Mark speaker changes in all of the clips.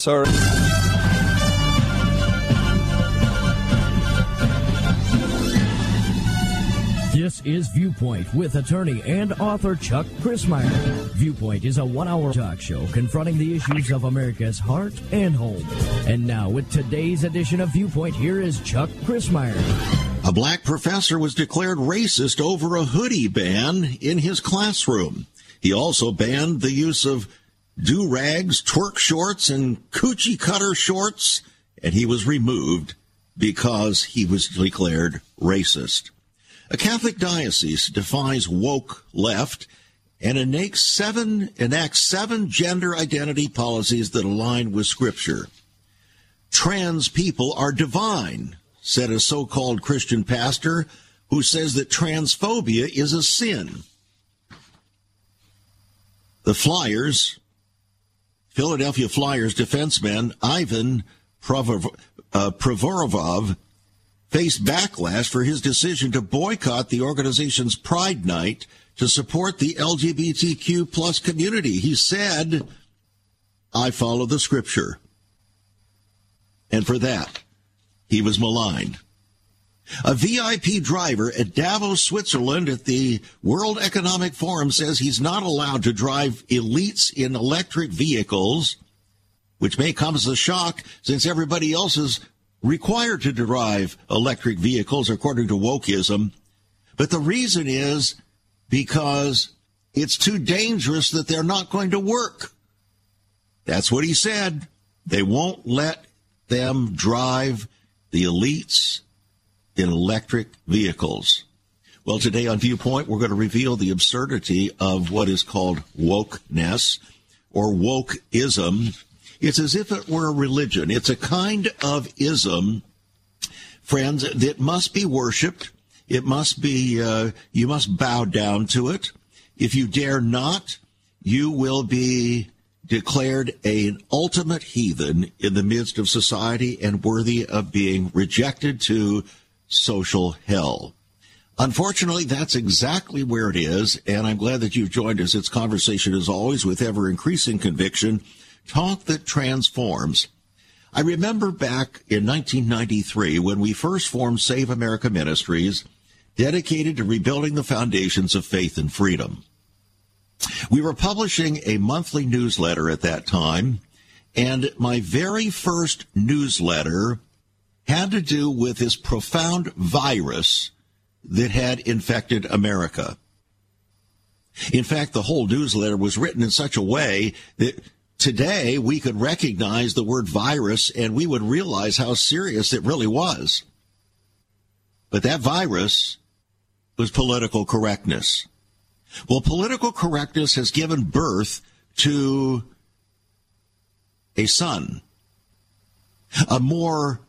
Speaker 1: Sorry.
Speaker 2: This is Viewpoint with attorney and author Chuck Crismier. Viewpoint is a one hour talk show confronting the issues of America's heart and home. And now, with today's edition of Viewpoint, here is Chuck Crismier.
Speaker 3: A black professor was declared racist over a hoodie ban in his classroom. He also banned the use of do rags, twerk shorts, and coochie cutter shorts, and he was removed because he was declared racist. A Catholic diocese defies woke left and enacts seven, enacts seven gender identity policies that align with Scripture. Trans people are divine, said a so-called Christian pastor who says that transphobia is a sin. The Flyers Philadelphia Flyers defenseman Ivan uh, Provorov faced backlash for his decision to boycott the organization's Pride Night to support the LGBTQ plus community. He said, I follow the scripture. And for that, he was maligned. A VIP driver at Davos, Switzerland at the World Economic Forum says he's not allowed to drive elites in electric vehicles, which may come as a shock since everybody else is required to drive electric vehicles according to wokeism. But the reason is because it's too dangerous that they're not going to work. That's what he said. They won't let them drive the elites in electric vehicles. Well, today on Viewpoint, we're going to reveal the absurdity of what is called wokeness or wokeism. It's as if it were a religion. It's a kind of ism, friends, that must be worshiped. It must be, uh, you must bow down to it. If you dare not, you will be declared an ultimate heathen in the midst of society and worthy of being rejected to social hell. Unfortunately, that's exactly where it is, and I'm glad that you've joined us. It's conversation, as always, with ever increasing conviction, talk that transforms. I remember back in 1993 when we first formed Save America Ministries, dedicated to rebuilding the foundations of faith and freedom. We were publishing a monthly newsletter at that time, and my very first newsletter had to do with this profound virus that had infected America. In fact, the whole newsletter was written in such a way that today we could recognize the word virus and we would realize how serious it really was. But that virus was political correctness. Well, political correctness has given birth to a son, a more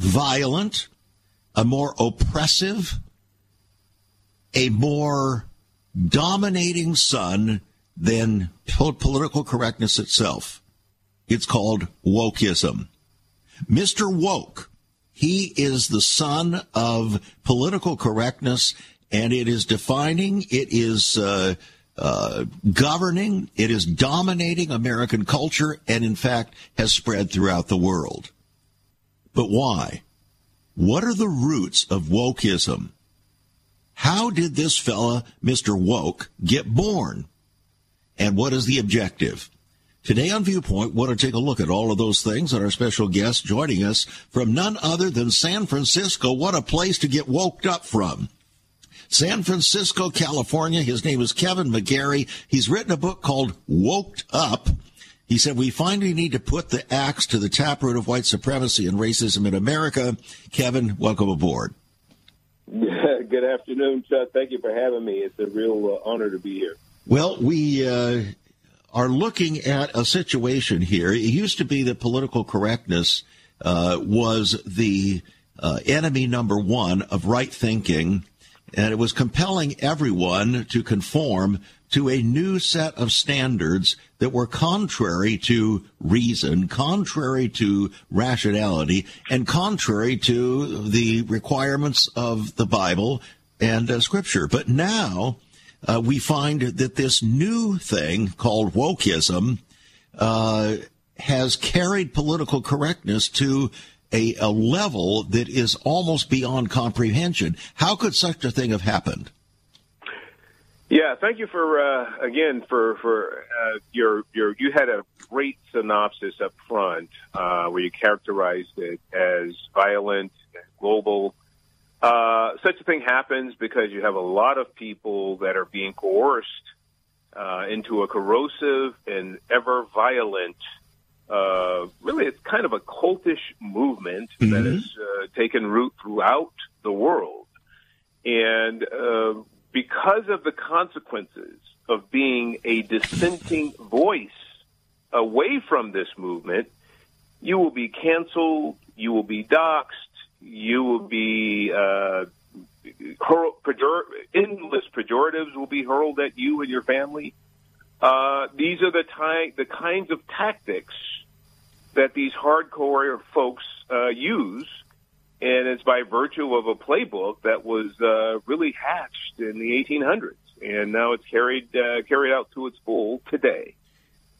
Speaker 3: violent, a more oppressive, a more dominating son than political correctness itself. It's called wokeism. Mr. Woke, he is the son of political correctness, and it is defining, it is uh, uh, governing, it is dominating American culture, and in fact has spread throughout the world. But why? What are the roots of wokeism? How did this fella, Mr. Woke, get born? And what is the objective? Today on Viewpoint, we want to take a look at all of those things and our special guest joining us from none other than San Francisco. What a place to get woked up from. San Francisco, California. His name is Kevin McGary. He's written a book called Woked Up he said, We finally need to put the axe to the taproot of white supremacy and racism in America. Kevin, welcome aboard.
Speaker 4: Good afternoon, Chuck. Thank you for having me. It's a real uh, honor to be here.
Speaker 3: Well, we uh, are looking at a situation here. It used to be that political correctness uh, was the uh, enemy number one of right thinking, and it was compelling everyone to conform to a new set of standards that were contrary to reason, contrary to rationality, and contrary to the requirements of the Bible and uh, Scripture. But now uh, we find that this new thing called wokeism uh, has carried political correctness to a, a level that is almost beyond comprehension. How could such a thing have happened?
Speaker 4: Yeah, thank you for uh, again for for uh, your your you had a great synopsis up front uh, where you characterized it as violent, global. Uh, such a thing happens because you have a lot of people that are being coerced uh, into a corrosive and ever violent. Uh, really, it's kind of a cultish movement mm-hmm. that has taken root throughout the world, and because of the consequences of being a dissenting voice away from this movement, you will be canceled, you will be doxxed, you will be uh, pejor- endless pejoratives will be hurled at you and your family. Uh, these are the ty- the kinds of tactics that these hardcore folks uh, use and it's by virtue of a playbook that was uh, really hatched in the 1800s, and now it's carried uh, carried out to its full today.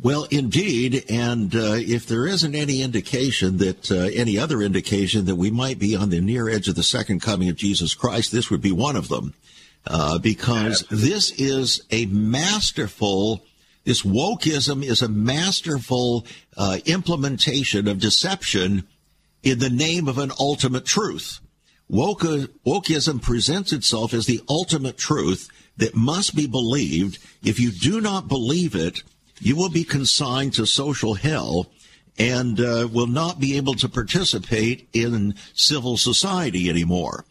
Speaker 3: Well, indeed, and uh, if there isn't any indication that uh, any other indication that we might be on the near edge of the second coming of Jesus Christ, this would be one of them, uh, because Absolutely. this is a masterful. This wokeism is a masterful uh, implementation of deception in the name of an ultimate truth. Woke, wokeism presents itself as the ultimate truth that must be believed. If you do not believe it, you will be consigned to social hell and uh, will not be able to participate in civil society anymore.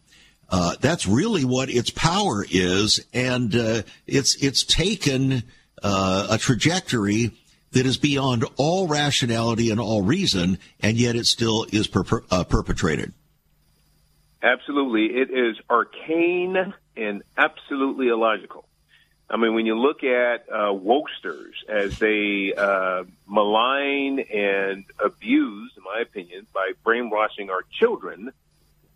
Speaker 3: Uh, that's really what its power is, and uh, it's it's taken uh, a trajectory that is beyond all rationality and all reason, and yet it still is per- uh, perpetrated.
Speaker 4: Absolutely. It is arcane and absolutely illogical. I mean, when you look at uh, wokesters as they uh, malign and abuse, in my opinion, by brainwashing our children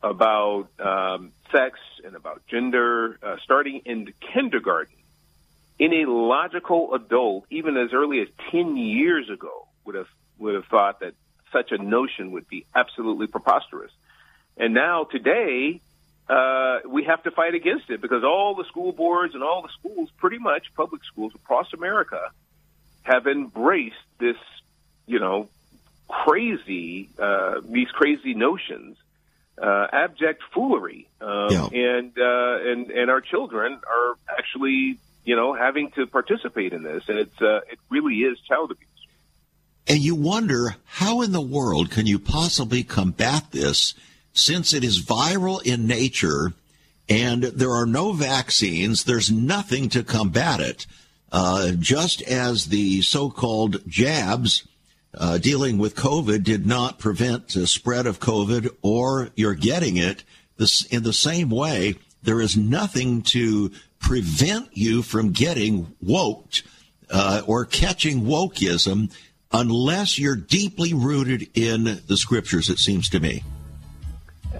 Speaker 4: about um, sex and about gender, uh, starting in kindergarten, any logical adult, even as early as 10 years ago, would have, would have thought that such a notion would be absolutely preposterous. And now today, uh, we have to fight against it because all the school boards and all the schools, pretty much public schools across America, have embraced this, you know, crazy, uh, these crazy notions, uh, abject foolery, um, yeah. and uh, and and our children are actually you know, having to participate in this, and it's uh, it really is child abuse.
Speaker 3: And you wonder how in the world can you possibly combat this since it is viral in nature and there are no vaccines, there's nothing to combat it. Uh, just as the so-called jabs uh, dealing with COVID did not prevent the spread of COVID or you're getting it, this, in the same way, there is nothing to prevent you from getting woked uh, or catching wokeism unless you're deeply rooted in the scriptures, it seems to me.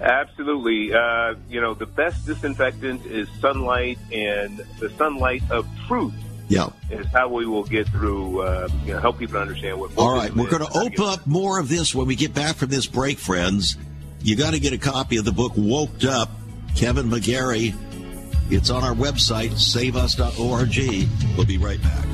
Speaker 4: Absolutely. Uh, you know, the best disinfectant is sunlight, and the sunlight of truth
Speaker 3: yeah.
Speaker 4: is how we will get through, uh, you know, help people understand what.
Speaker 3: All right, we're going to open up more of this when we get back from this break, friends. You got to get a copy of the book Woked Up. Kevin McGary it's on our website, saveus.org. We'll be right back.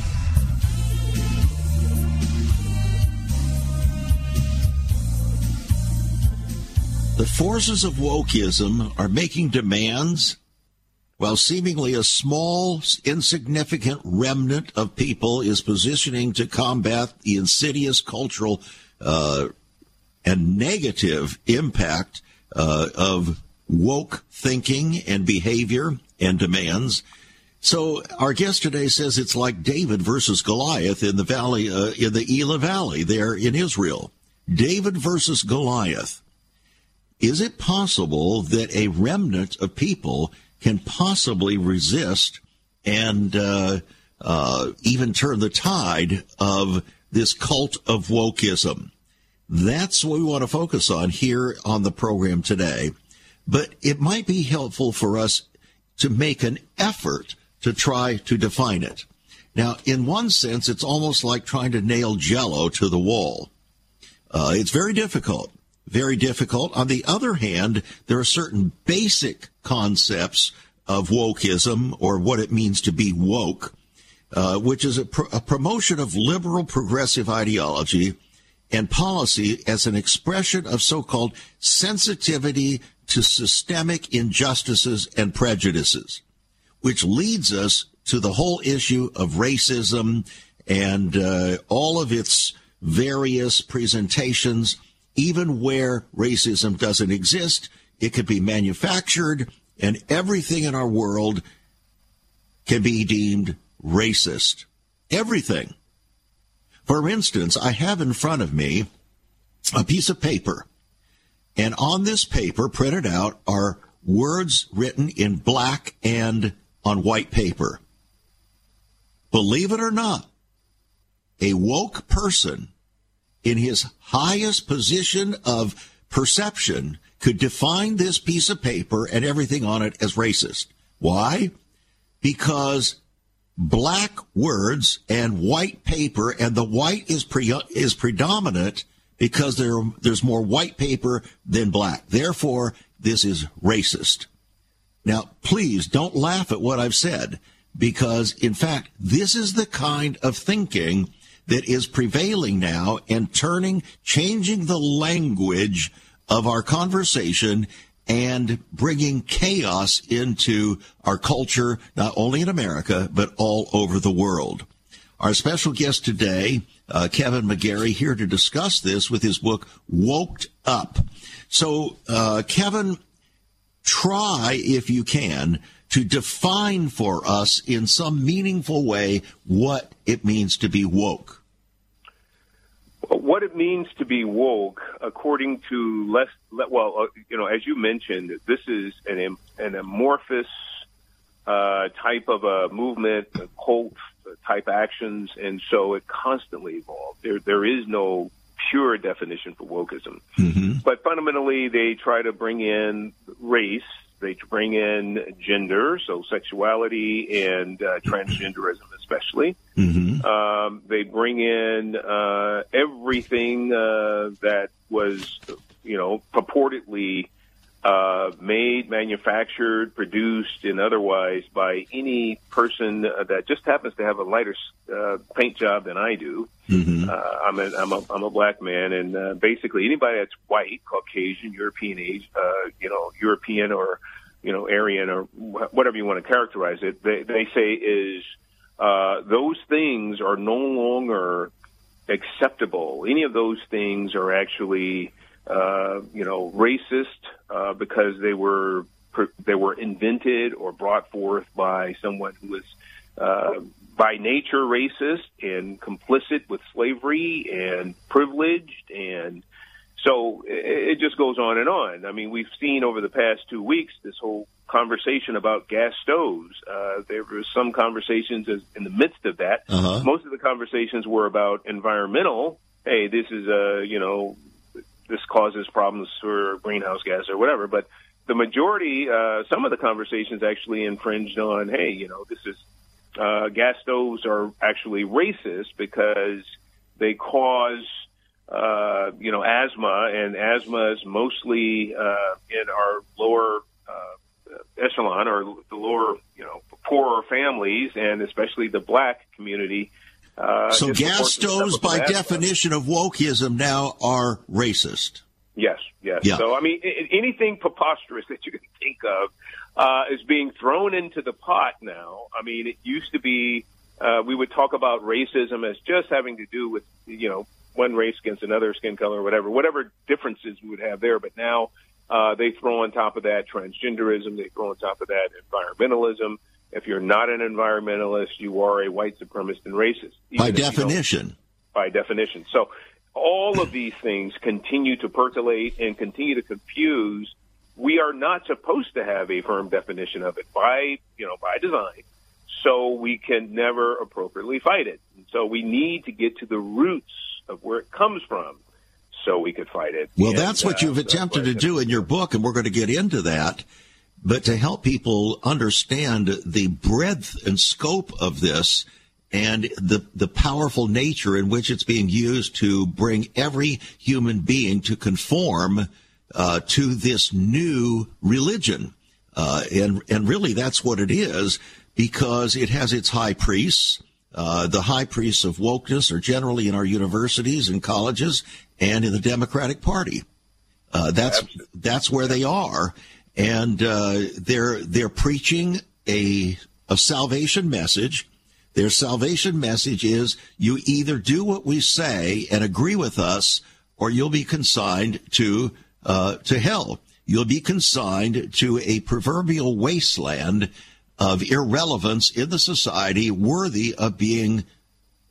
Speaker 3: The forces of wokeism are making demands while seemingly a small, insignificant remnant of people is positioning to combat the insidious cultural uh, and negative impact uh, of woke thinking and behavior and demands. So our guest today says it's like David versus Goliath in the valley, uh, in the Elah Valley there in Israel. David versus Goliath. Is it possible that a remnant of people can possibly resist and uh, uh, even turn the tide of this cult of wokeism? That's what we want to focus on here on the program today. But it might be helpful for us to make an effort to try to define it. Now, in one sense, it's almost like trying to nail jello to the wall. Uh, it's very difficult, very difficult. On the other hand, there are certain basic concepts of wokeism or what it means to be woke, uh, which is a, a promotion of liberal progressive ideology and policy as an expression of so-called sensitivity to systemic injustices and prejudices which leads us to the whole issue of racism and uh, all of its various presentations, even where racism doesn't exist, it could be manufactured, and everything in our world can be deemed racist. Everything. For instance, I have in front of me a piece of paper, and on this paper, printed out, are words written in black and on white paper. Believe it or not, a woke person in his highest position of perception could define this piece of paper and everything on it as racist. Why? Because black words and white paper, and the white is pre- is predominant because there there's more white paper than black. Therefore, this is racist. Now, please don't laugh at what I've said because, in fact, this is the kind of thinking that is prevailing now and turning, changing the language of our conversation and bringing chaos into our culture, not only in America, but all over the world. Our special guest today, uh, Kevin McGary, here to discuss this with his book, Woked Up. So, uh, Kevin, try, if you can, to define for us in some meaningful way what it means to be woke.
Speaker 4: What it means to be woke, according to less, well, uh, you know, as you mentioned, this is an an amorphous uh, type of a movement, a cult type actions, and so it constantly evolves. There, there is no pure definition for wokeism. Mm-hmm. But fundamentally, they try to bring in race, they bring in gender, so sexuality and uh, transgenderism, especially. Mm-hmm. Um, they bring in uh, everything uh, that was, you know, purportedly uh, made, manufactured, produced, and otherwise by any person that just happens to have a lighter uh, paint job than I do. Mm-hmm. Uh, I'm, a, I'm, a, I'm a black man, and uh, basically anybody that's white, Caucasian, European age, uh, you know, European or you know, Aryan or wh- whatever you want to characterize it, they, they say is uh, those things are no longer acceptable. Any of those things are actually uh, you know, racist uh, because they were they were invented or brought forth by someone who was uh, by nature racist and complicit with slavery and privileged and so it, just goes on and on. I mean, we've seen over the past two weeks this whole conversation about gas stoves. Uh, there were some conversations in the midst of that. Uh-huh. Most of the conversations were about environmental. Hey, this is a you know this causes problems for greenhouse gas or whatever. But the majority, uh, some of the conversations actually infringed on, hey, you know, this is uh, gas stoves are actually racist because they cause, uh, you know, asthma, and asthma is mostly uh, in our lower uh, echelon or the lower, you know, poorer families, and especially the black community
Speaker 3: uh, so gas stoves, by definition of wokeism, now are racist.
Speaker 4: Yes, yes. Yeah. So I mean, anything preposterous that you can think of uh, is being thrown into the pot now. I mean, it used to be uh, we would talk about racism as just having to do with you know one race against another, skin color, or whatever, whatever differences we would have there. But now uh, they throw on top of that transgenderism. They throw on top of that environmentalism. If you're not an environmentalist, you are a white supremacist and racist.
Speaker 3: By definition.
Speaker 4: By definition. So all of these things continue to percolate and continue to confuse. We are not supposed to have a firm definition of it by, you know, by design. So we can never appropriately fight it. And so we need to get to the roots of where it comes from so we could fight it.
Speaker 3: Well, and, that's what uh, you've attempted to do in your book, and we're going to get into that. But to help people understand the breadth and scope of this and the, the powerful nature in which it's being used to bring every human being to conform uh, to this new religion. Uh, and, and really that's what it is because it has its high priests. Uh, the high priests of wokeness are generally in our universities and colleges and in the Democratic Party. Uh, that's that's where they are, and uh, they're they're preaching a a salvation message. Their salvation message is you either do what we say and agree with us, or you'll be consigned to uh, to hell. You'll be consigned to a proverbial wasteland of irrelevance in the society, worthy of being,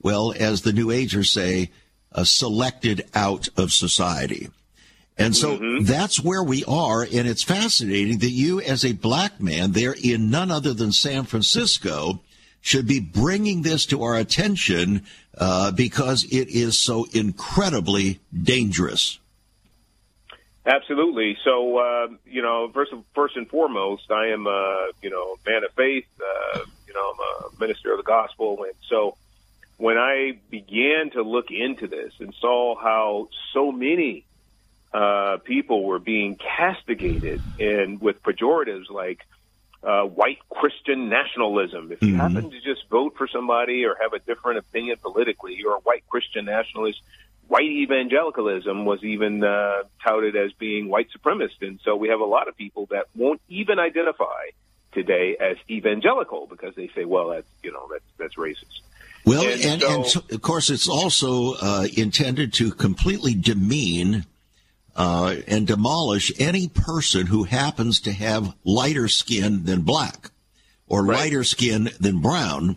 Speaker 3: well, as the New Agers say, uh, selected out of society. And so mm-hmm. that's where we are. And it's fascinating that you, as a black man there in none other than San Francisco, should be bringing this to our attention uh, because it is so incredibly dangerous.
Speaker 4: Absolutely. So, uh, you know, first, first and foremost, I am, a you know, man of faith. Uh, you know, I'm a minister of the gospel, and so when I began to look into this and saw how so many uh, people were being castigated and with pejoratives like uh, white Christian nationalism. If you mm-hmm. happen to just vote for somebody or have a different opinion politically, you're a white Christian nationalist. White evangelicalism was even uh, touted as being white supremacist, and so we have a lot of people that won't even identify today as evangelical because they say, "Well, that's you know that's that's racist."
Speaker 3: Well, and, and, so, and so, of course, it's also uh, intended to completely demean uh, and demolish any person who happens to have lighter skin than black or right. lighter skin than brown,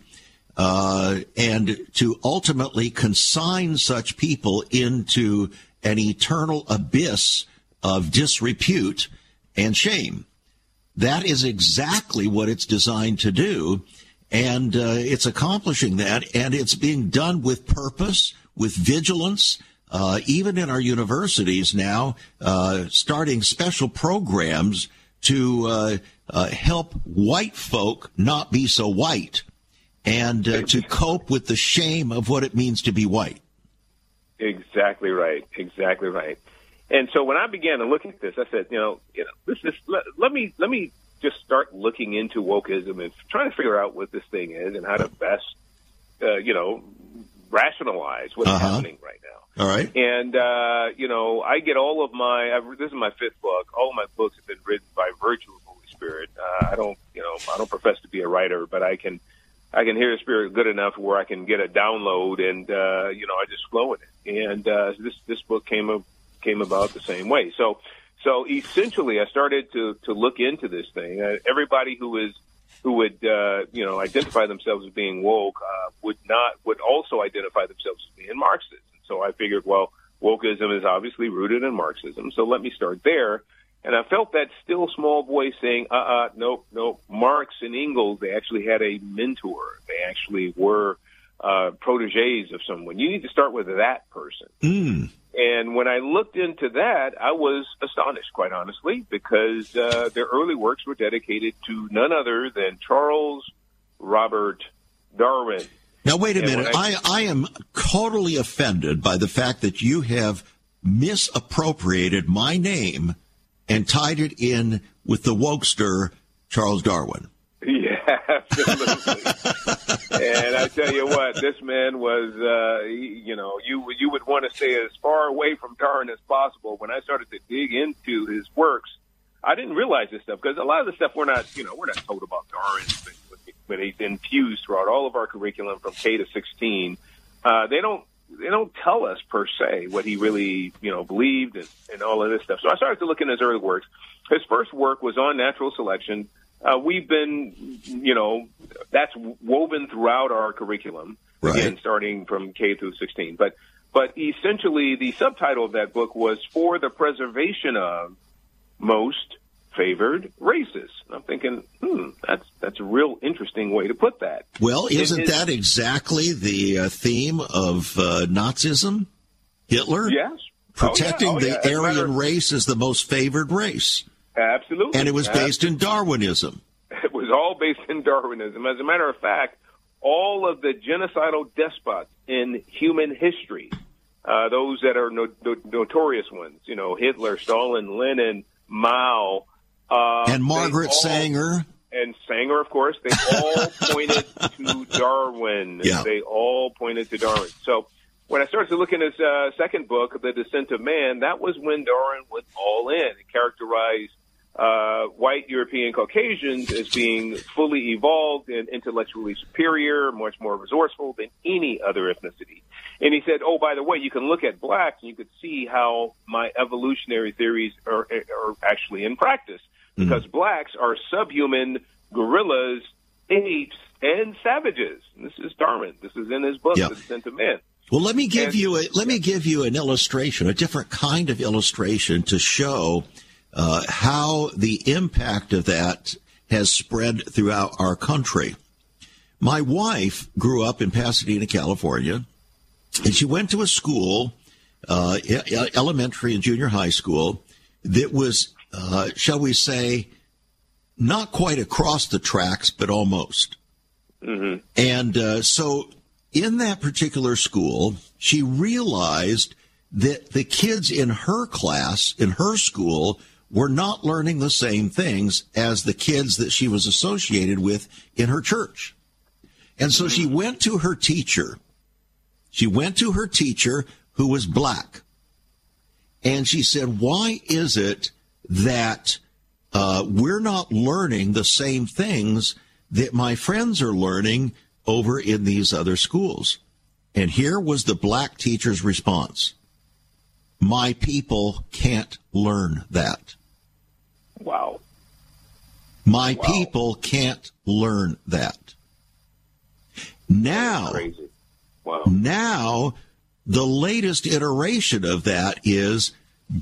Speaker 3: uh, and to ultimately consign such people into an eternal abyss of disrepute and shame. That is exactly what it's designed to do. And uh, it's accomplishing that, and it's being done with purpose, with vigilance. Uh, even in our universities now, uh, starting special programs to uh, uh, help white folk not be so white and uh, to cope with the shame of what it means to be white.
Speaker 4: Exactly right. Exactly right. And so when I began to look at this, I said, you know, you know, this is let, let me let me just start looking into wokeism and trying to figure out what this thing is and how to best, uh, you know, rationalize what's uh-huh. happening right now.
Speaker 3: All right.
Speaker 4: And, uh, you know, I get all of my, I've, this is my fifth book. All my books have been written by virtue of Holy Spirit. Uh, I don't, you know, I don't profess to be a writer, but I can, I can hear the Spirit good enough where I can get a download and, uh, you know, I just flow in it. And, uh, this, this book came, up, came about the same way. So, so essentially, I started to to look into this thing. Uh, everybody who is who would uh, you know identify themselves as being woke uh, would not would also identify themselves as being Marxist. So I figured, well, wokeism is obviously rooted in Marxism. So let me start there. And I felt that still small voice saying, uh, uh, nope, nope. Marx and Engels, they actually had a mentor. They actually were uh, proteges of someone. You need to start with that person.
Speaker 3: Mm.
Speaker 4: And when I looked into that, I was astonished, quite honestly, because uh, their early works were dedicated to none other than Charles Robert Darwin.
Speaker 3: Now, wait a and minute. I, I, I am totally offended by the fact that you have misappropriated my name and tied it in with the wokester Charles Darwin.
Speaker 4: Absolutely. and I tell you what, this man was, uh, he, you know, you you would want to stay as far away from Darwin as possible. When I started to dig into his works, I didn't realize this stuff because a lot of the stuff we're not, you know, we're not told about Darwin, but, but he's infused throughout all of our curriculum from K to 16. Uh, they don't they don't tell us per se what he really, you know, believed and, and all of this stuff. So I started to look in his early works. His first work was on natural selection uh, we've been, you know, that's woven throughout our curriculum,
Speaker 3: Right.
Speaker 4: again, starting from K through 16. But, but essentially, the subtitle of that book was For the Preservation of Most Favored Races. I'm thinking, hmm, that's, that's a real interesting way to put that.
Speaker 3: Well, isn't
Speaker 4: is-
Speaker 3: that exactly the uh, theme of uh, Nazism? Hitler?
Speaker 4: Yes. Oh, yeah.
Speaker 3: Protecting
Speaker 4: Oh, yeah.
Speaker 3: the
Speaker 4: As a matter
Speaker 3: Aryan race as the most favored race.
Speaker 4: Absolutely.
Speaker 3: And it was based in Darwinism.
Speaker 4: It was all based in Darwinism. As a matter of fact, all of the genocidal despots in human history, uh, those that are no, no, notorious ones, you know, Hitler, Stalin, Lenin, Mao, uh,
Speaker 3: And Margaret
Speaker 4: all-
Speaker 3: Sanger.
Speaker 4: and Sanger, of course, they all pointed to Darwin.
Speaker 3: Yeah.
Speaker 4: They all pointed to Darwin. So when I started to look in his uh, second book, The Descent of Man, that was when Darwin was all in and characterized uh, white European Caucasians as being fully evolved and intellectually superior, much more resourceful than any other ethnicity. And he said, "Oh, by the way, you can look at blacks and you could see how my evolutionary theories are, are actually in practice because blacks are subhuman gorillas, apes, and savages. And this is Darwin. This is in his book,
Speaker 3: Yeah.
Speaker 4: The Descent of Man.
Speaker 3: Well, let me give
Speaker 4: And-
Speaker 3: you a let me give you an illustration, a different kind of illustration to show uh, how the impact of that has spread throughout our country. My wife grew up in Pasadena, California, and she went to a school, uh, elementary and junior high school, that was, uh, shall we say, not quite across the tracks, but almost. And uh, so, in that particular school, she realized that the kids in her class, in her school, were not learning the same things as the kids that she was associated with in her church. And so she went to her teacher. She went to her teacher who was black. And she said, Why is it that uh, we're not learning the same things that my friends are learning over in these other schools. And here was the black teacher's response. My people can't learn that.
Speaker 4: Wow.
Speaker 3: My people can't learn that. Now,
Speaker 4: Wow.
Speaker 3: now the latest iteration of that is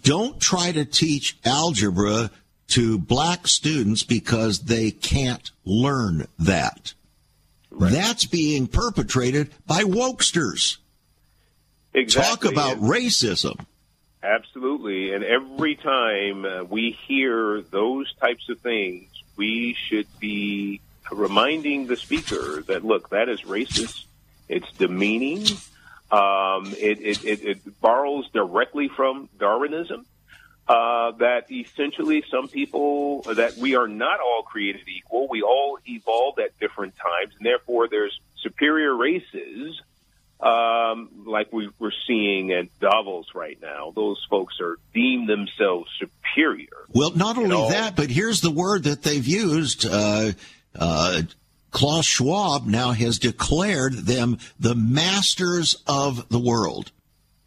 Speaker 3: don't try to teach algebra to black students because they can't learn that. That's being perpetrated by wokesters.
Speaker 4: Exactly.
Speaker 3: Talk about racism.
Speaker 4: Absolutely. And every time uh, we hear those types of things, we should be reminding the speaker that, look, that is racist. It's demeaning. Um, it, it, it, it borrows directly from Darwinism. Uh, that essentially some people that we are not all created equal. We all evolved at different times, and therefore there's superior races um, like we, we're seeing at Davos right now. Those folks are deemed themselves superior.
Speaker 3: Well, not only that, but here's the word that they've used. Uh, uh, Klaus Schwab now has declared them the masters of the world.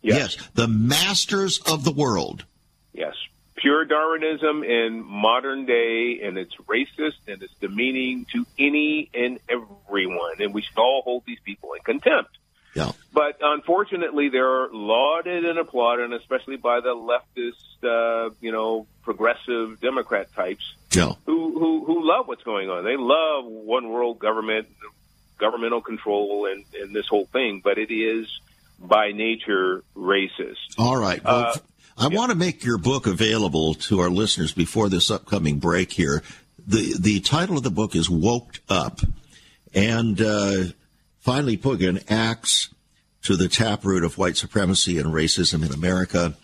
Speaker 4: Yes.
Speaker 3: yes the masters of the world.
Speaker 4: Yes. Pure Darwinism in modern day, and it's racist and it's demeaning to any and everyone, and we should all hold these people in contempt.
Speaker 3: Yeah.
Speaker 4: But unfortunately, they're lauded and applauded, and especially by the leftist, uh, you know, progressive Democrat types
Speaker 3: Yeah.
Speaker 4: who, who who love what's going on. They love one world government, governmental control, and, and this whole thing. But it is by nature racist.
Speaker 3: All right. Well,
Speaker 4: Uh,
Speaker 3: I want to make your book available to our listeners before this upcoming break here. The the title of the book is Woked Up. And uh, finally put an axe to the taproot of white supremacy and racism in America.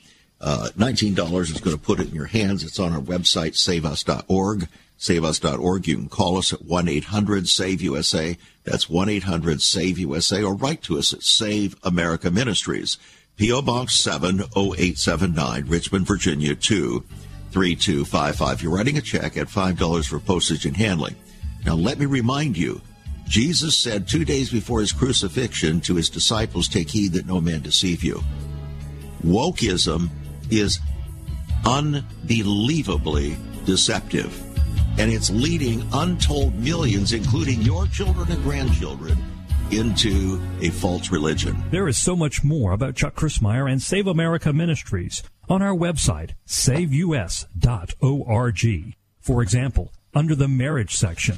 Speaker 3: Uh, $19 is going to put it in your hands. It's on our website, saveus.org. Saveus.org. You can call us at 1 800 SAVE USA. That's 1 800 SAVE USA or write to us at Save America Ministries. P.O. Box 70879, Richmond, Virginia 23255. You're writing a check at $5 for postage and handling. Now, let me remind you, Jesus said two days before his crucifixion to his disciples, Take heed that no man deceive you. Wokeism is unbelievably deceptive. and it's leading untold millions, including your children and grandchildren, into a false religion.
Speaker 5: There is so much more about Chuck Crismier and Save America Ministries on our website, saveus.org. For example, under the marriage section,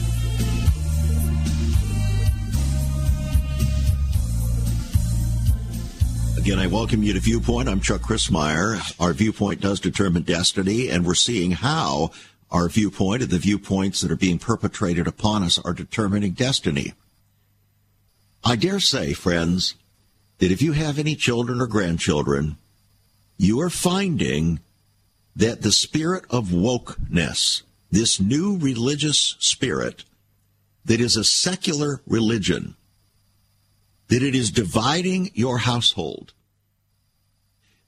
Speaker 3: Again, I welcome you to Viewpoint. I'm Chuck Crismier. Our viewpoint does determine destiny, and we're seeing how our viewpoint and the viewpoints that are being perpetrated upon us are determining destiny. I dare say, friends, that if you have any children or grandchildren, you are finding that the spirit of wokeness, this new religious spirit that is a secular religion, that it is dividing your household,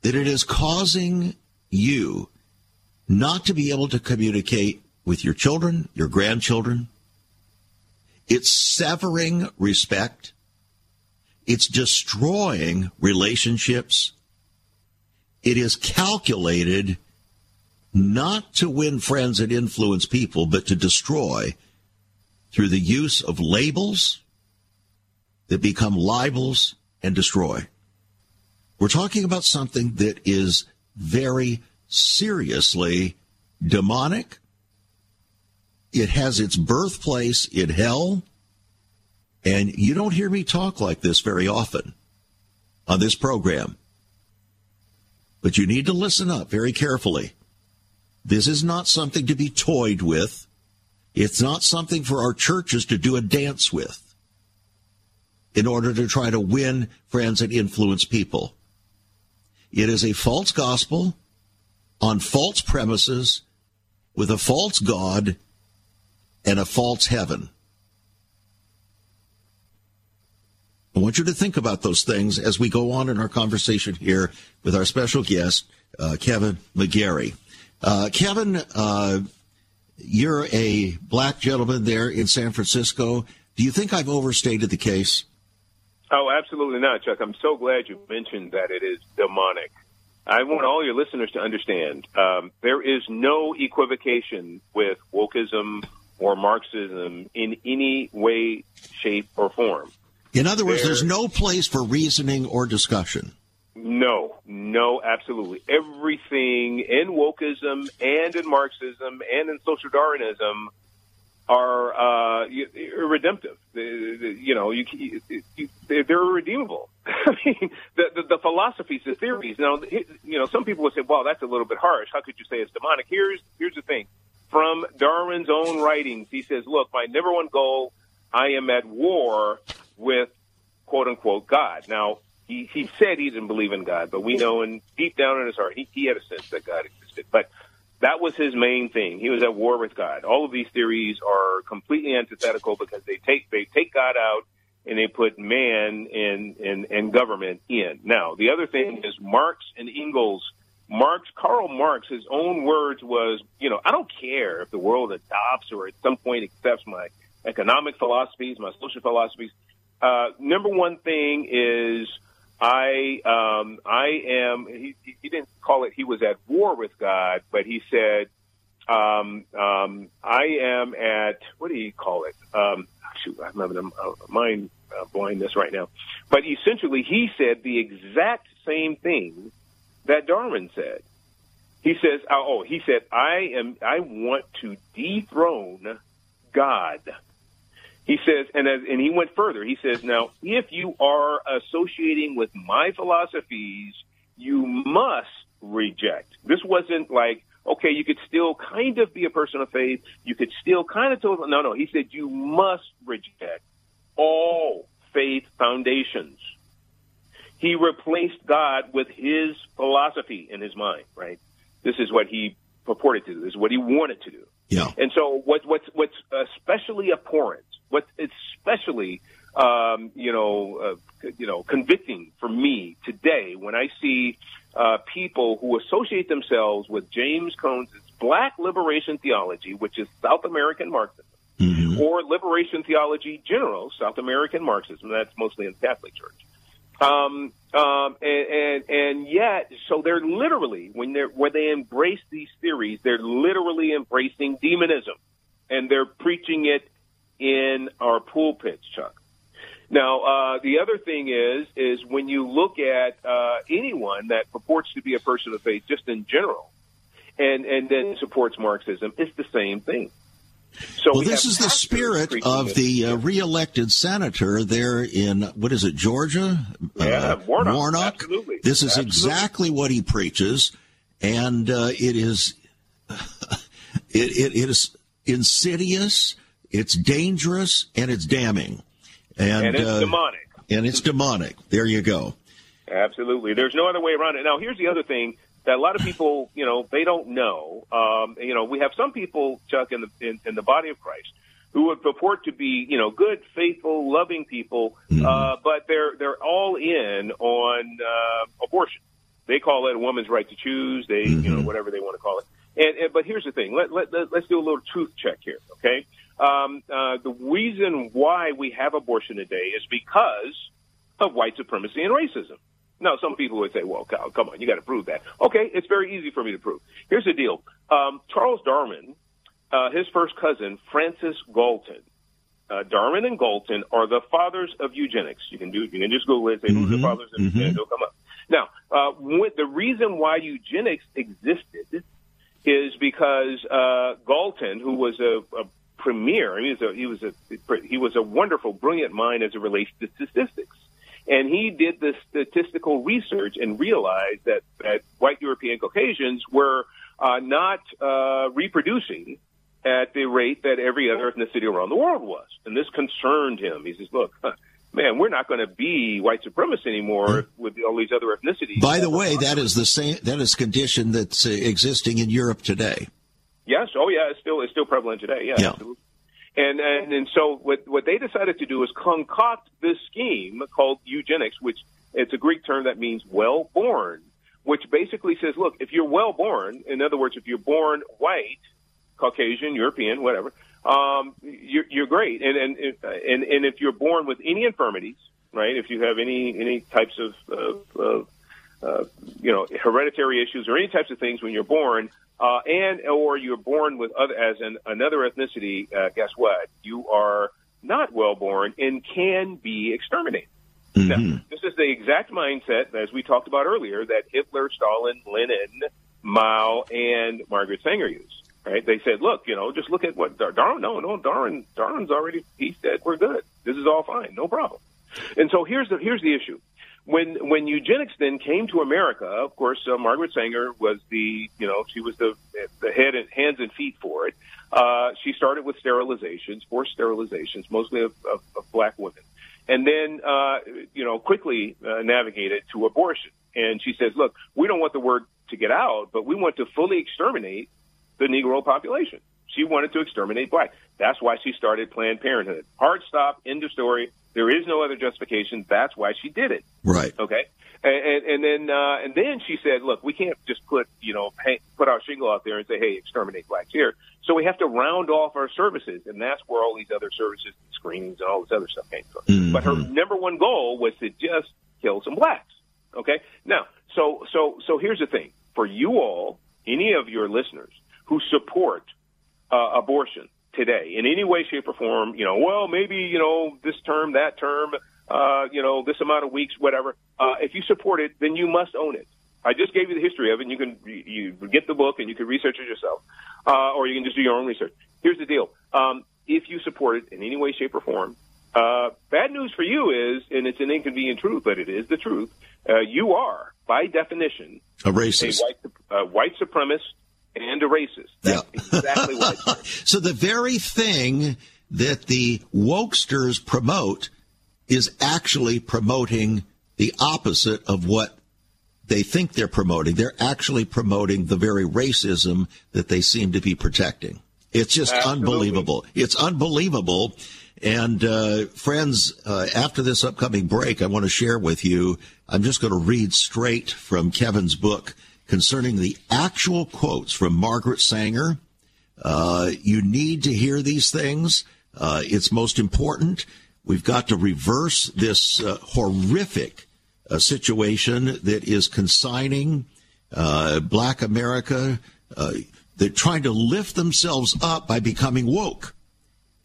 Speaker 3: that it is causing you not to be able to communicate with your children, your grandchildren. It's severing respect. It's destroying relationships. It is calculated not to win friends and influence people, but to destroy through the use of labels that become libels and destroy. We're talking about something that is very seriously demonic. It has its birthplace in hell. And you don't hear me talk like this very often on this program. But you need to listen up very carefully. This is not something to be toyed with. It's not something for our churches to do a dance with in order to try to win friends and influence people. It is a false gospel on false premises with a false God and a false heaven. I want you to think about those things as we go on in our conversation here with our special guest, uh, Kevin McGary. Uh, Kevin, uh, you're a black gentleman there in San Francisco. Do you think I've overstated the case?
Speaker 4: Oh, absolutely not, Chuck. I'm so glad you mentioned that it is demonic. I want all your listeners to understand um, there is no equivocation with wokeism or Marxism in any way, shape, or form.
Speaker 3: In other words, there, there's no place for reasoning or discussion.
Speaker 4: No, no, absolutely. Everything in wokeism and in Marxism and in social Darwinism are uh, redemptive. You know, you, you, they're redeemable. I mean, the, the, the philosophies, the theories. Now, you know, some people would say, "Well, that's a little bit harsh. How could you say it's demonic?" Here's here's the thing. From Darwin's own writings, he says, "Look, my number one goal, I am at war with quote unquote God." Now, he he said he didn't believe in God, but we know, in deep down in his heart, he, he had a sense that God existed. But that was his main thing. He was at war with God. All of these theories are completely antithetical because they take they take God out and they put man and and, and government in. Now, the other thing is Marx and Engels. Marx, Karl Marx, his own words was, you know, I don't care if the world adopts or at some point accepts my economic philosophies, my social philosophies. Uh, number one thing is I um, I am. He, he didn't call it. He was at war with God, but he said, um, um, "I am at what do you call it? Um, shoot, I'm having a, a mind uh, blindness right now." But essentially, he said the exact same thing that Darwin said. He says, "Oh, he said I am. I want to dethrone God." He says, and as, and he went further. He says, now, if you are associating with my philosophies, you must reject. This wasn't like, okay, you could still kind of be a person of faith. You could still kind of tell. No, no. He said you must reject all faith foundations. He replaced God with his philosophy in his mind, right? This is what he purported to do. This is what he wanted to do.
Speaker 3: Yeah.
Speaker 4: And so what, what's, what's especially abhorrent, what's especially, um, you know, uh, you know, convicting for me today when I see uh, people who associate themselves with James Cone's black liberation theology, which is South American Marxism, mm-hmm. or liberation theology general, South American Marxism. That's mostly in the Catholic Church. Um, um, and, and, and yet, so they're literally, when they're, when they embrace these theories, they're literally embracing demonism and they're preaching it in our pulpits, Chuck. Now, uh, the other thing is, is when you look at uh, anyone that purports to be a person of faith, just in general, and and then supports Marxism, it's the same thing.
Speaker 3: So well, we this is the spirit of the uh, reelected senator there in what is it, Georgia?
Speaker 4: Yeah, uh, Warnock.
Speaker 3: Warnock.
Speaker 4: Absolutely.
Speaker 3: This is
Speaker 4: Absolutely.
Speaker 3: exactly what he preaches, and uh, it is it, it, it is insidious, it's dangerous, and it's damning, and,
Speaker 4: and it's uh, demonic.
Speaker 3: And it's demonic. There you go.
Speaker 4: Absolutely. There's no other way around it. Now, here's the other thing that a lot of people, you know, they don't know. Um, you know, we have some people, Chuck, in the in, in the body of Christ, who would purport to be, you know, good, faithful, loving people, mm-hmm. uh, but they're they're all in on uh, abortion. They call it a woman's right to choose. They, mm-hmm. you know, mm-hmm. whatever they want to call it. And, and but here's the thing. Let, let, let let's do a little truth check here, okay? Um, uh, the reason why we have abortion today is because of white supremacy and racism. Now, some people would say, well, Kyle, come on, you got to prove that. Okay, it's very easy for me to prove. Here's the deal. Um, Charles Darwin, uh, his first cousin, Francis Galton, uh, Darwin and Galton are the fathers of eugenics. You can do, you can just Google it, say, mm-hmm. who's the mm-hmm. fathers of mm-hmm. eugenics, it'll come up. Now, uh, the reason why eugenics existed is because, uh, Galton, who was a, a premier, he was a, he was a, he was a wonderful, brilliant mind as it relates to statistics. And he did this statistical research and realized that, that white European Caucasians were uh, not uh, reproducing at the rate that every other ethnicity around the world was. And this concerned him. He says, look, man, we're not going to be white supremacists anymore with all these other ethnicities.
Speaker 3: By the way, that is the same, that is condition that's uh, existing in Europe today.
Speaker 4: Yes. Oh, yeah. It's still, it's still prevalent today. Yeah. yeah. Absolutely. And, and, and so what, what they decided to do is concoct this scheme called eugenics, which it's a Greek term that means well born, which basically says, look, if you're well born, in other words, if you're born white, Caucasian, European, whatever, um, you're, you're great. And, and, and, and if you're born with any infirmities, right, if you have any, any types of, of, of uh, you know, hereditary issues or any types of things when you're born, uh, and or you're born with other as an, another ethnicity, uh, guess what? You are not well born and can be exterminated. Mm-hmm. Now, this is the exact mindset, as we talked about earlier, that Hitler, Stalin, Lenin, Mao, and Margaret Sanger used. Right? They said, look, you know, just look at what Darwin. No, no, Darwin. Darwin's already. He said we're good. This is all fine, no problem. And so here's the here's the issue when when eugenics then came to America, of course, uh, Margaret Sanger was the you know she was the the head and hands and feet for it. Uh, she started with sterilizations, forced sterilizations, mostly of, of, of black women, and then uh, you know quickly uh, navigated to abortion. And she says, "Look, we don't want the word to get out, but we want to fully exterminate the Negro population." She wanted to exterminate black. That's why she started Planned Parenthood. Hard stop. End of story. There is no other justification. That's why she did it.
Speaker 3: Right.
Speaker 4: Okay. And, and, and then uh, and then she said, "Look, we can't just put you know put our shingle out there and say, hey, exterminate blacks here. So we have to round off our services, and that's where all these other services, and screenings, and all this other stuff came from. Mm-hmm. But her number one goal was to just kill some blacks. Okay. Now, so so so here's the thing: for you all, any of your listeners who support uh, abortion, today in any way, shape, or form. You know, well, maybe you know this term, that term, uh, you know, this amount of weeks, whatever. Uh, if you support it, then you must own it. I just gave you the history of it. And you can you get the book and you can research it yourself, uh, or you can just do your own research. Here's the deal: um, if you support it in any way, shape, or form, uh, bad news for you is, and it's an inconvenient truth, but it is the truth. Uh, you are, by definition,
Speaker 3: a racist,
Speaker 4: a white, uh, white supremacist, and a racist. That's yeah. exactly what.
Speaker 3: so the very thing that the wokesters promote is actually promoting the opposite of what they think they're promoting. They're actually promoting the very racism that they seem to be protecting. It's just Absolutely. unbelievable. It's unbelievable. And uh, friends, uh, after this upcoming break, I want to share with you. I'm just going to read straight from Kevin's book concerning the actual quotes from Margaret Sanger. Uh, you need to hear these things. Uh, it's most important. We've got to reverse this uh, horrific uh, situation that is consigning uh, black America. Uh, they're trying to lift themselves up by becoming woke.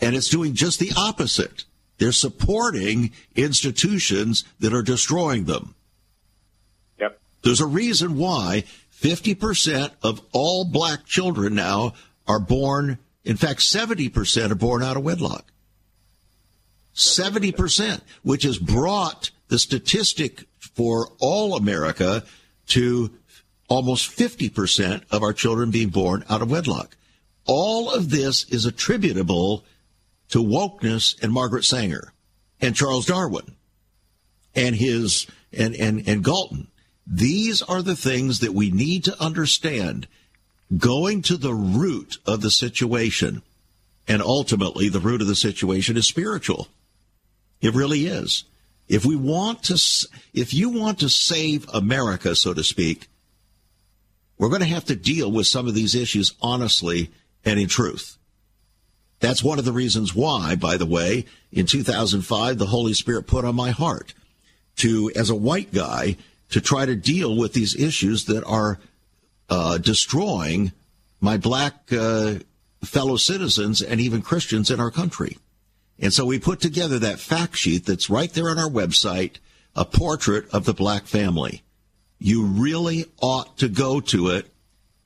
Speaker 3: And it's doing just the opposite. They're supporting institutions that are destroying them. There's a reason why 50% of all black children now are born, in fact, 70% are born out of wedlock. 70%, which has brought the statistic for all America to almost 50% of our children being born out of wedlock. All of this is attributable to wokeness and Margaret Sanger and Charles Darwin and his and, and, and Galton. These are the things that we need to understand going to the root of the situation. And ultimately, the root of the situation is spiritual. It really is. If we want to, if you want to save America, so to speak, we're going to have to deal with some of these issues honestly and in truth. That's one of the reasons why, by the way, in 2005, the Holy Spirit put on my heart to, as a white guy, to try to deal with these issues that are uh, destroying my black uh, fellow citizens and even Christians in our country. And so we put together that fact sheet that's right there on our website, a portrait of the black family. You really ought to go to it,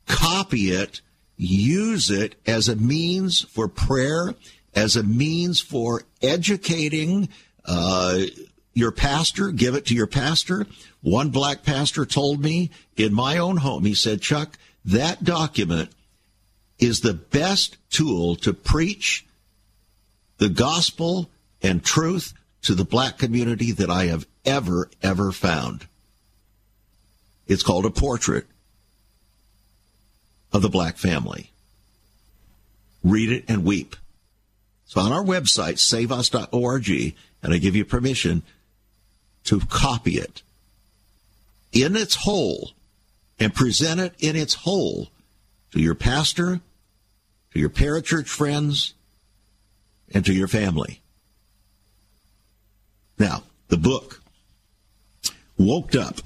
Speaker 3: copy it, use it as a means for prayer, as a means for educating uh, your pastor. Give it to your pastor. One black pastor told me in my own home, he said, Chuck, that document is the best tool to preach the gospel and truth to the black community that I have ever, ever found. It's called a portrait of the black family. Read it and weep. So on our website, saveus.org, and I give you permission to copy it in its whole and present it in its whole to your pastor, to your parachurch friends, and to your family. Now, the book, Woked Up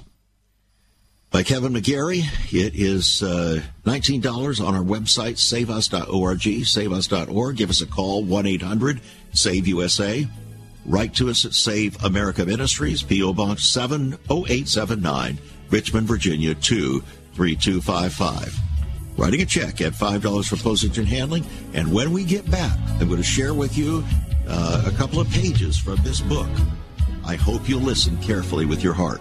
Speaker 3: by Kevin McGary. It is uh, $19 on our website, saveus.org, saveus.org. Give us a call, 1 800 SAVE USA. Write to us at Save America Ministries, P.O. Box 70879, Richmond, Virginia 23255 writing a check at $5 for postage and handling. And when we get back, I'm going to share with you uh, a couple of pages from this book. I hope you'll listen carefully with your heart.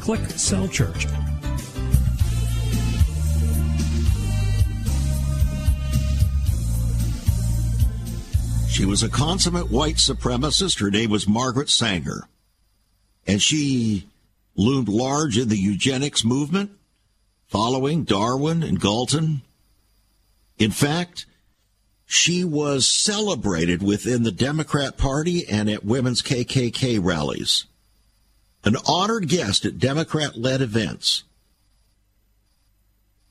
Speaker 5: Click Cell Church.
Speaker 3: She was a consummate white supremacist. Her name was Margaret Sanger. And she loomed large in the eugenics movement, following Darwin and Galton. In fact, she was celebrated within the Democrat Party and at women's KKK rallies. An honored guest at Democrat led events.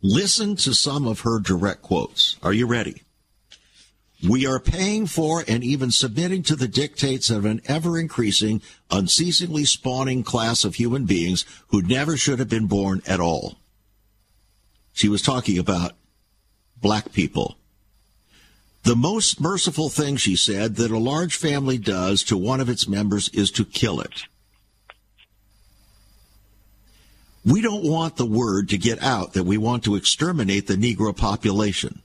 Speaker 3: Listen to some of her direct quotes. Are you ready? We are paying for and even submitting to the dictates of an ever increasing, unceasingly spawning class of human beings who never should have been born at all. She was talking about black people. The most merciful thing, she said, that a large family does to one of its members is to kill it. We don't want the word to get out that we want to exterminate the Negro population.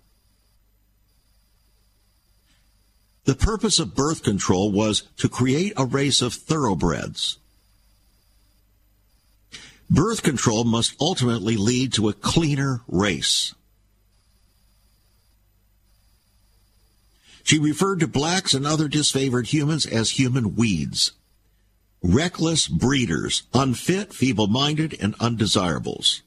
Speaker 3: The purpose of birth control was to create a race of thoroughbreds. Birth control must ultimately lead to a cleaner race. She referred to blacks and other disfavored humans as human weeds, reckless breeders, unfit, feeble minded, and undesirables.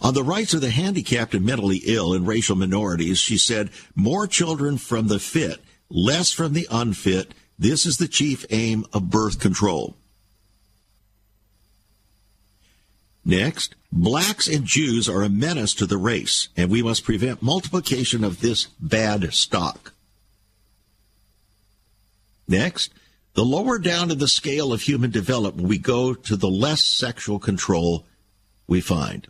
Speaker 3: On the rights of the handicapped and mentally ill and racial minorities, she said, more children from the fit, less from the unfit. This is the chief aim of birth control. Next, blacks and Jews are a menace to the race, and we must prevent multiplication of this bad stock. Next, the lower down in the scale of human development we go to the less sexual control we find.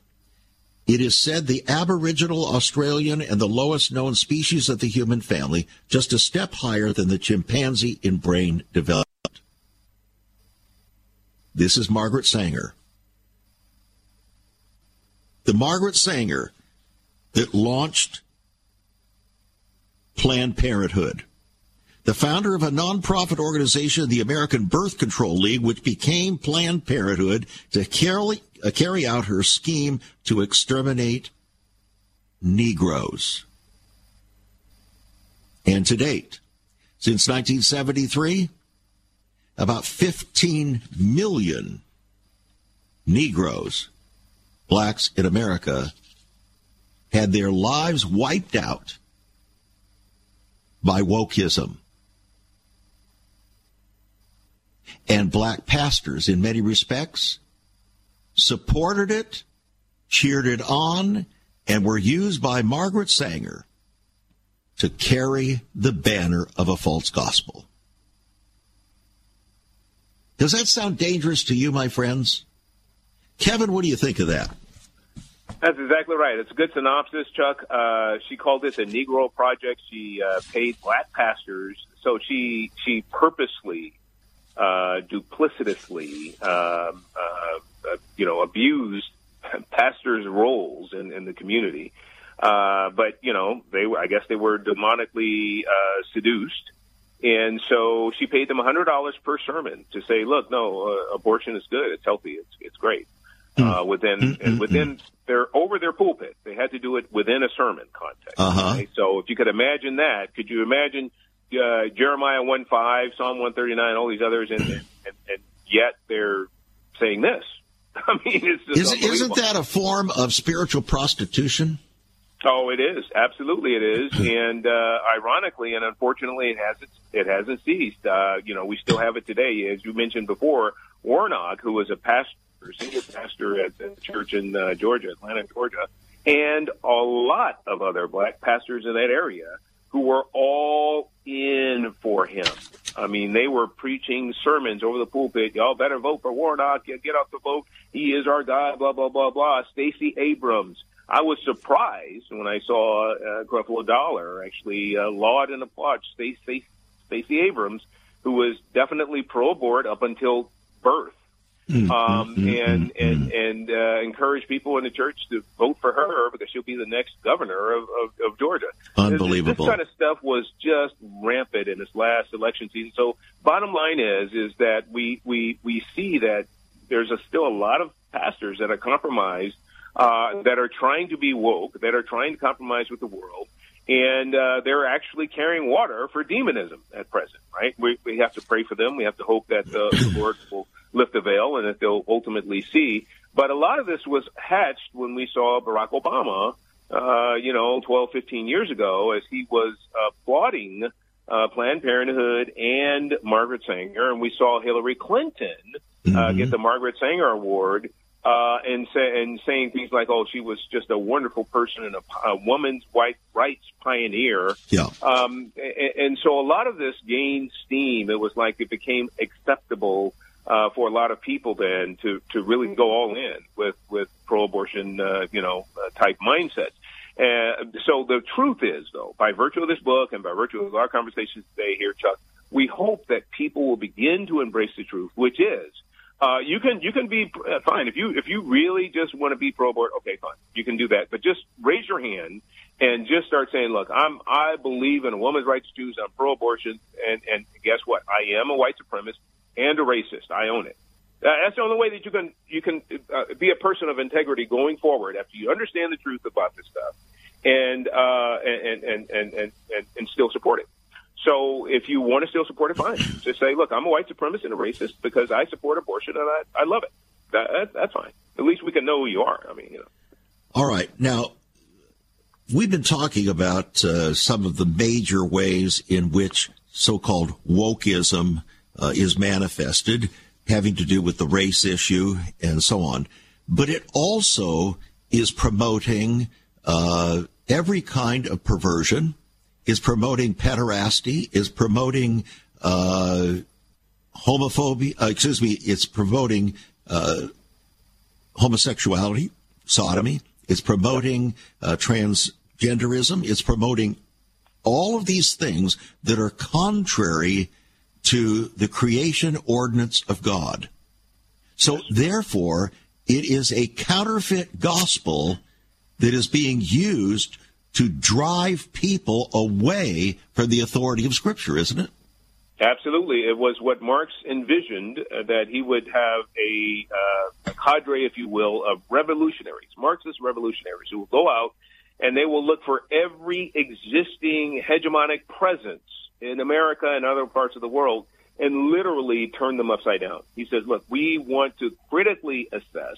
Speaker 3: It is said the Aboriginal Australian and the lowest known species of the human family, just a step higher than the chimpanzee in brain development. This is Margaret Sanger the Margaret Sanger that launched Planned Parenthood, the founder of a nonprofit organization, the American Birth Control League, which became Planned Parenthood to carry, uh, carry out her scheme to exterminate Negroes. And to date, since 1973, about 15 million Negroes blacks in America had their lives wiped out by wokeism. And black pastors, in many respects, supported it, cheered it on, and were used by Margaret Sanger to carry the banner of a false gospel. Does that sound dangerous to you, my friends? Kevin, what do you think of that?
Speaker 4: That's exactly right. It's a good synopsis, Chuck. Uh, she called this a Negro Project. She uh, paid black pastors, so she she purposely, uh, duplicitously, um, uh, uh, you know, abused pastors' roles in, in the community. Uh, but you know, they were, I guess they were demonically uh, seduced, and so she paid them a hundred dollars per sermon to say, "Look, no, abortion is good. It's healthy. It's it's great." uh, within mm-hmm. and within their over their pulpit. They had to do it within a sermon context.
Speaker 3: Uh-huh. Okay?
Speaker 4: So if you could imagine that, could you imagine uh, Jeremiah one five, Psalm one thirty nine, all these others, and, and, and yet they're saying this. I mean,
Speaker 3: isn't, isn't that a form of spiritual prostitution?
Speaker 4: Oh, it is absolutely it is, and uh, ironically and unfortunately, it hasn't it hasn't ceased. Uh, you know, we still have it today, as you mentioned before. Warnock, who was a pastor senior pastor at the church in uh, Georgia, Atlanta, Georgia, and a lot of other black pastors in that area who were all in for him. I mean, they were preaching sermons over the pulpit. Y'all better vote for Warnock. Get, off the vote. He is our guy. Blah blah blah blah. Stacey Abrams. I was surprised when I saw uh, Creflo Dollar actually uh, laud and applaud Stacey Stacey Abrams, who was definitely pro-abort up until birth. Mm-hmm. um, mm-hmm. and and mm-hmm. and uh, encourage people in the church to vote for her because she'll be the next governor of, of, of Georgia.
Speaker 3: Unbelievable.
Speaker 4: This, this, kind of stuff was just rampant in this last election season. So, bottom line is is that we we we see that there's a, still a lot of pastors that are compromised, uh, that are trying to be woke, that are trying to compromise with the world. And uh, they're actually carrying water for demonism at present, right? We, we have to pray for them. We have to hope that uh, the Lord will lift the veil and that they'll ultimately see. But a lot of this was hatched when we saw Barack Obama uh, you know, 12, 15 years ago as he was applauding uh, Planned Parenthood and Margaret Sanger, and we saw Hillary Clinton uh, mm-hmm. get the Margaret Sanger Award. Uh, and say, and saying things like, "Oh, she was just a wonderful person and a, a woman's white rights pioneer."
Speaker 3: Yeah.
Speaker 4: Um, and, and so a lot of this gained steam. It was like it became acceptable uh, for a lot of people then to to really go all in with with pro-abortion, uh, you know, uh, type mindsets. Uh, so the truth is, though, by virtue of this book and by virtue of our conversations today here, Chuck, we hope that people will begin to embrace the truth, which is uh, you can you can be uh, fine if you if you really just want to be pro abort. Okay, fine, you can do that. But just raise your hand and just start saying, "Look, I'm I believe in a woman's right to choose. I'm pro abortion, and and guess what? I am a white supremacist and a racist. I own it. Uh, that's the only way that you can you can uh, be a person of integrity going forward after you understand the truth about this stuff, and uh, and, and, and and and and still support it. So if you want to still support it, fine. Just say, look, I'm a white supremacist and a racist because I support abortion and I, I love it. That, that, that's fine. At least we can know who you are. I mean, you know.
Speaker 3: All right. Now, we've been talking about uh, some of the major ways in which so-called wokeism uh, is manifested having to do with the race issue and so on. But it also is promoting uh, every kind of perversion, is promoting pederasty, is promoting uh, homophobia, uh, excuse me, it's promoting uh, homosexuality, sodomy, it's promoting uh, transgenderism, it's promoting all of these things that are contrary to the creation ordinance of God. So therefore, it is a counterfeit gospel that is being used to drive people away from the authority of Scripture, isn't it?
Speaker 4: Absolutely. It was what Marx envisioned uh, that he would have a, uh, a cadre, if you will, of revolutionaries, Marxist revolutionaries who will go out and they will look for every existing hegemonic presence in America and other parts of the world and literally turn them upside down. He says, look, we want to critically assess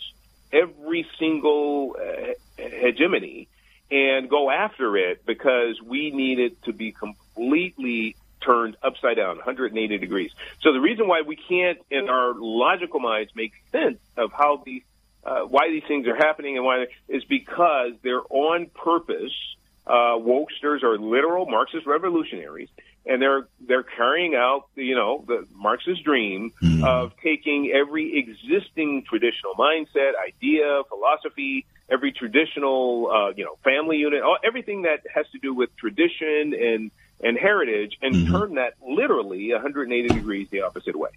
Speaker 4: every single uh, hegemony and go after it because we need it to be completely turned upside down, 180 degrees. So the reason why we can't, in our logical minds, make sense of how these, uh, why these things are happening and why is because they're on purpose. Uh, wokesters are literal Marxist revolutionaries and they're they're carrying out you know the Marxist dream mm. of taking every existing traditional mindset, idea, philosophy, every traditional uh, you know family unit, all, everything that has to do with tradition and and heritage, and mm-hmm. turn that literally 180 degrees the opposite way.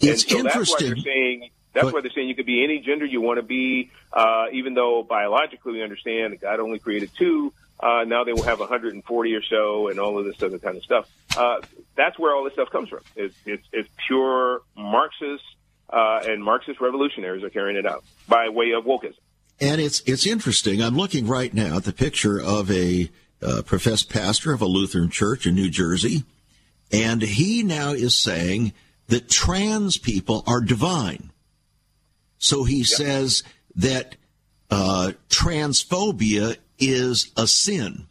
Speaker 3: It's
Speaker 4: and so
Speaker 3: interesting.
Speaker 4: That's why they're saying. That's but, why they're saying you could be any gender you want to be, uh, even though biologically we understand that God only created two. Uh, now they will have 140 or so, and all of this other kind of stuff. Uh, that's where all this stuff comes from. It's, it's, it's pure Marxist uh, and Marxist revolutionaries are carrying it out by way of wokeism.
Speaker 3: And it's it's interesting. I'm looking right now at the picture of a uh, professed pastor of a Lutheran church in New Jersey, and he now is saying that trans people are divine. So he yep. says that uh, transphobia is a sin.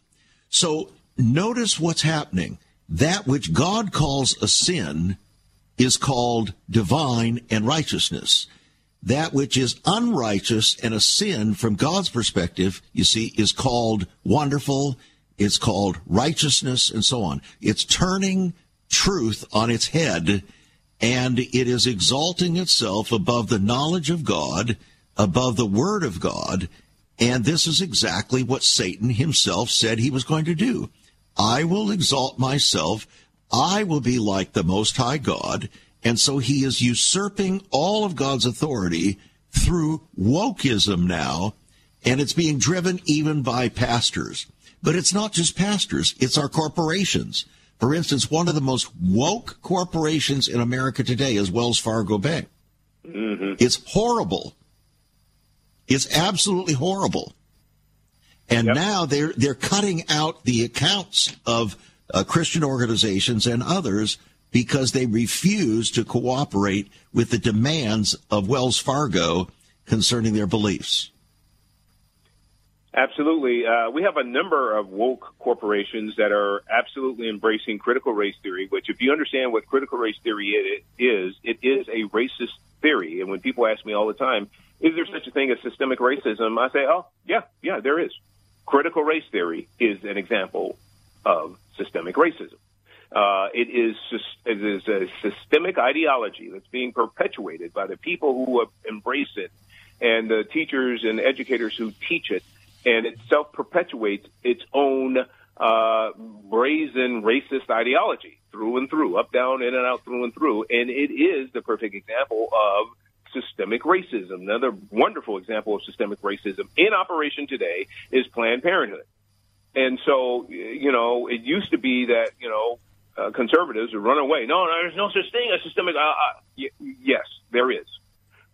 Speaker 3: So notice what's happening. That which God calls a sin is called divine and righteousness. That which is unrighteous and a sin from God's perspective, you see, is called wonderful. It's called righteousness and so on. It's turning truth on its head and it is exalting itself above the knowledge of God, above the word of God, and this is exactly what Satan himself said he was going to do. I will exalt myself. I will be like the Most High God. And so he is usurping all of God's authority through wokeism now. And it's being driven even by pastors. But it's not just pastors, it's our corporations. For instance, one of the most woke corporations in America today is Wells Fargo Bank. Mm-hmm. It's horrible It's absolutely horrible. And yep. now they're they're cutting out the accounts of uh, Christian organizations and others because they refuse to cooperate with the demands of Wells Fargo concerning their beliefs.
Speaker 4: Absolutely. Uh, we have a number of woke corporations that are absolutely embracing critical race theory, which, if you understand what critical race theory it is, it is a racist theory. And when people ask me all the time, is there such a thing as systemic racism? I say, oh, yeah, yeah, there is. Critical race theory is an example of systemic racism. Uh, it is it is a systemic ideology that's being perpetuated by the people who embrace it, and the teachers and educators who teach it, and it self perpetuates its own uh, brazen racist ideology through and through, up, down, in and out, through and through, and it is the perfect example of systemic racism. Another wonderful example of systemic racism in operation today is Planned Parenthood. And so, you know, it used to be that, you know, uh, conservatives would run away. No, no, there's no such thing as systemic. Uh, uh, y- yes, there is.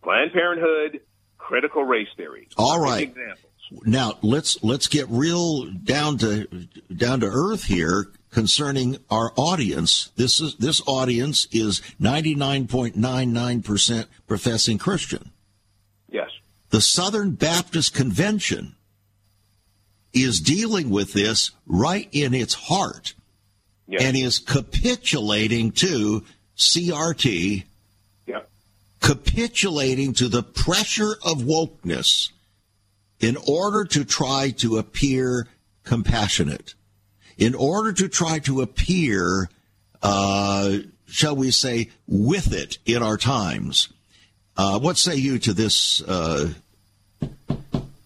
Speaker 4: Planned Parenthood, critical race theory.
Speaker 3: All right. Examples. Now let's let's get real down to down to earth here concerning our audience. This is this audience is 99.99% professing Christian.
Speaker 4: Yes.
Speaker 3: The Southern Baptist Convention is dealing with this right in its heart yes. and is capitulating to CRT, capitulating to the pressure of wokeness in order to try to appear compassionate, in order to try to appear, uh, shall we say, with it in our times. Uh, what say you to this uh,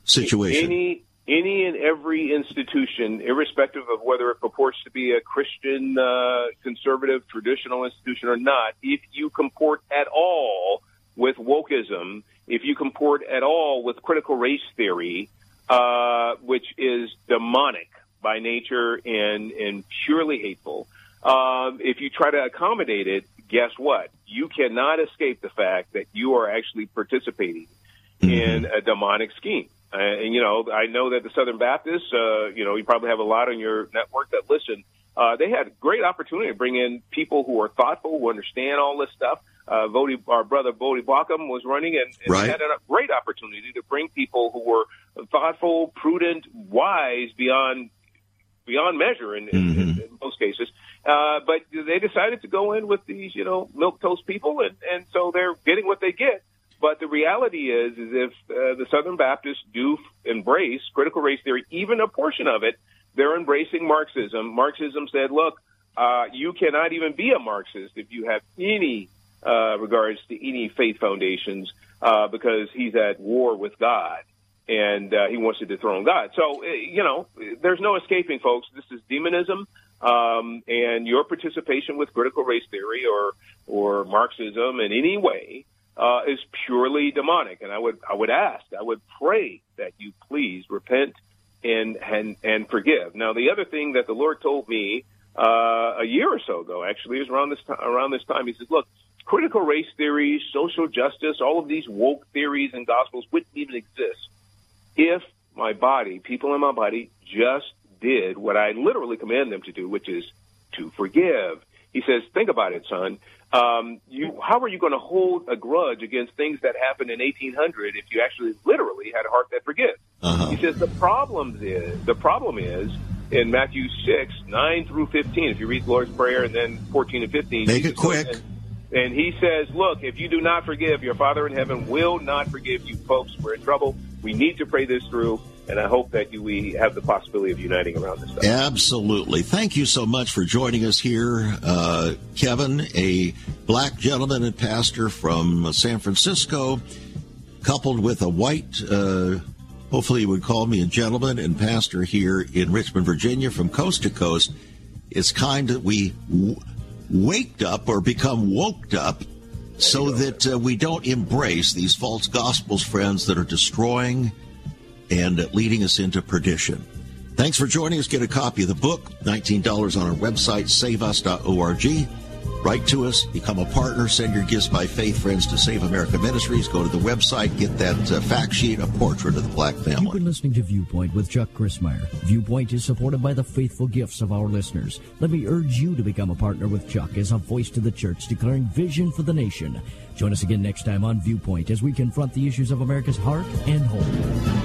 Speaker 3: situation?
Speaker 4: Any any and every institution, irrespective of whether it purports to be a Christian, uh, conservative, traditional institution or not, if you comport at all with wokeism, if you comport at all with critical race theory, uh, which is demonic by nature and, and purely hateful, um, if you try to accommodate it, guess what? You cannot escape the fact that you are actually participating mm-hmm. in a demonic scheme. Uh, and you know, I know that the Southern Baptists, uh, you know, you probably have a lot on your network that listen. Uh, they had a great opportunity to bring in people who are thoughtful, who understand all this stuff. Uh, Voddie, our brother Voddie Baucham was running, and, and
Speaker 3: right.
Speaker 4: had a great opportunity to bring people who were thoughtful, prudent, wise beyond beyond measure in, mm-hmm. in, in most cases. Uh, but they decided to go in with these, you know, milk toast people, and and so they're getting what they get. But the reality is, is if uh, the Southern Baptists do embrace critical race theory, even a portion of it, they're embracing Marxism. Marxism said, look, uh, you cannot even be a Marxist if you have any uh, regards to any faith foundations, uh, because he's at war with God and uh, he wants to dethrone God. So, uh, you know, there's no escaping, folks. This is demonism, um, and your participation with critical race theory or or Marxism in any way uh, is purely demonic. And I would I would ask, I would pray that you please repent and and and forgive. Now, the other thing that the Lord told me uh, a year or so ago, actually, was around this time, around this time. He says, "Look, critical race theories, social justice, all of these woke theories and gospels wouldn't even exist if my body, people in my body, just did what I literally command them to do, which is to forgive." He says, "Think about it, son um, you, how are you going to hold a grudge against things that happened in 1800 if you actually literally had a heart that forgives? Uh-huh. He says the problem is the problem is in Matthew 6 9 through 15. If you read the Lord's Prayer and then 14 and 15,
Speaker 3: make it quick.
Speaker 4: And, and he says, "Look, if you do not forgive, your Father in heaven will not forgive you, folks. We're in trouble. We need to pray this through." and I hope that you, we have the possibility of uniting around this stuff.
Speaker 3: Absolutely. Thank you so much for joining us here, uh, Kevin, a black gentleman and pastor from San Francisco, coupled with a white, uh, hopefully you would call me a gentleman and pastor here in Richmond, Virginia, from coast to coast. It's kind that we w- waked up or become woked up so that uh, we don't embrace these false gospels, friends, that are destroying and leading us into perdition. Thanks for joining us. Get a copy of the book, $19 on our website, saveus.org. Write to us, become a partner, send your gifts by faith friends to Save America Ministries. Go to the website, get that uh, fact sheet, a portrait of the black family.
Speaker 2: You've been listening to Viewpoint with Chuck Crismier. Viewpoint is supported by the faithful gifts of our listeners. Let me urge you to become a partner with Chuck as a voice to the church declaring vision for the nation. Join us again next time on Viewpoint as we confront the issues of America's heart and home.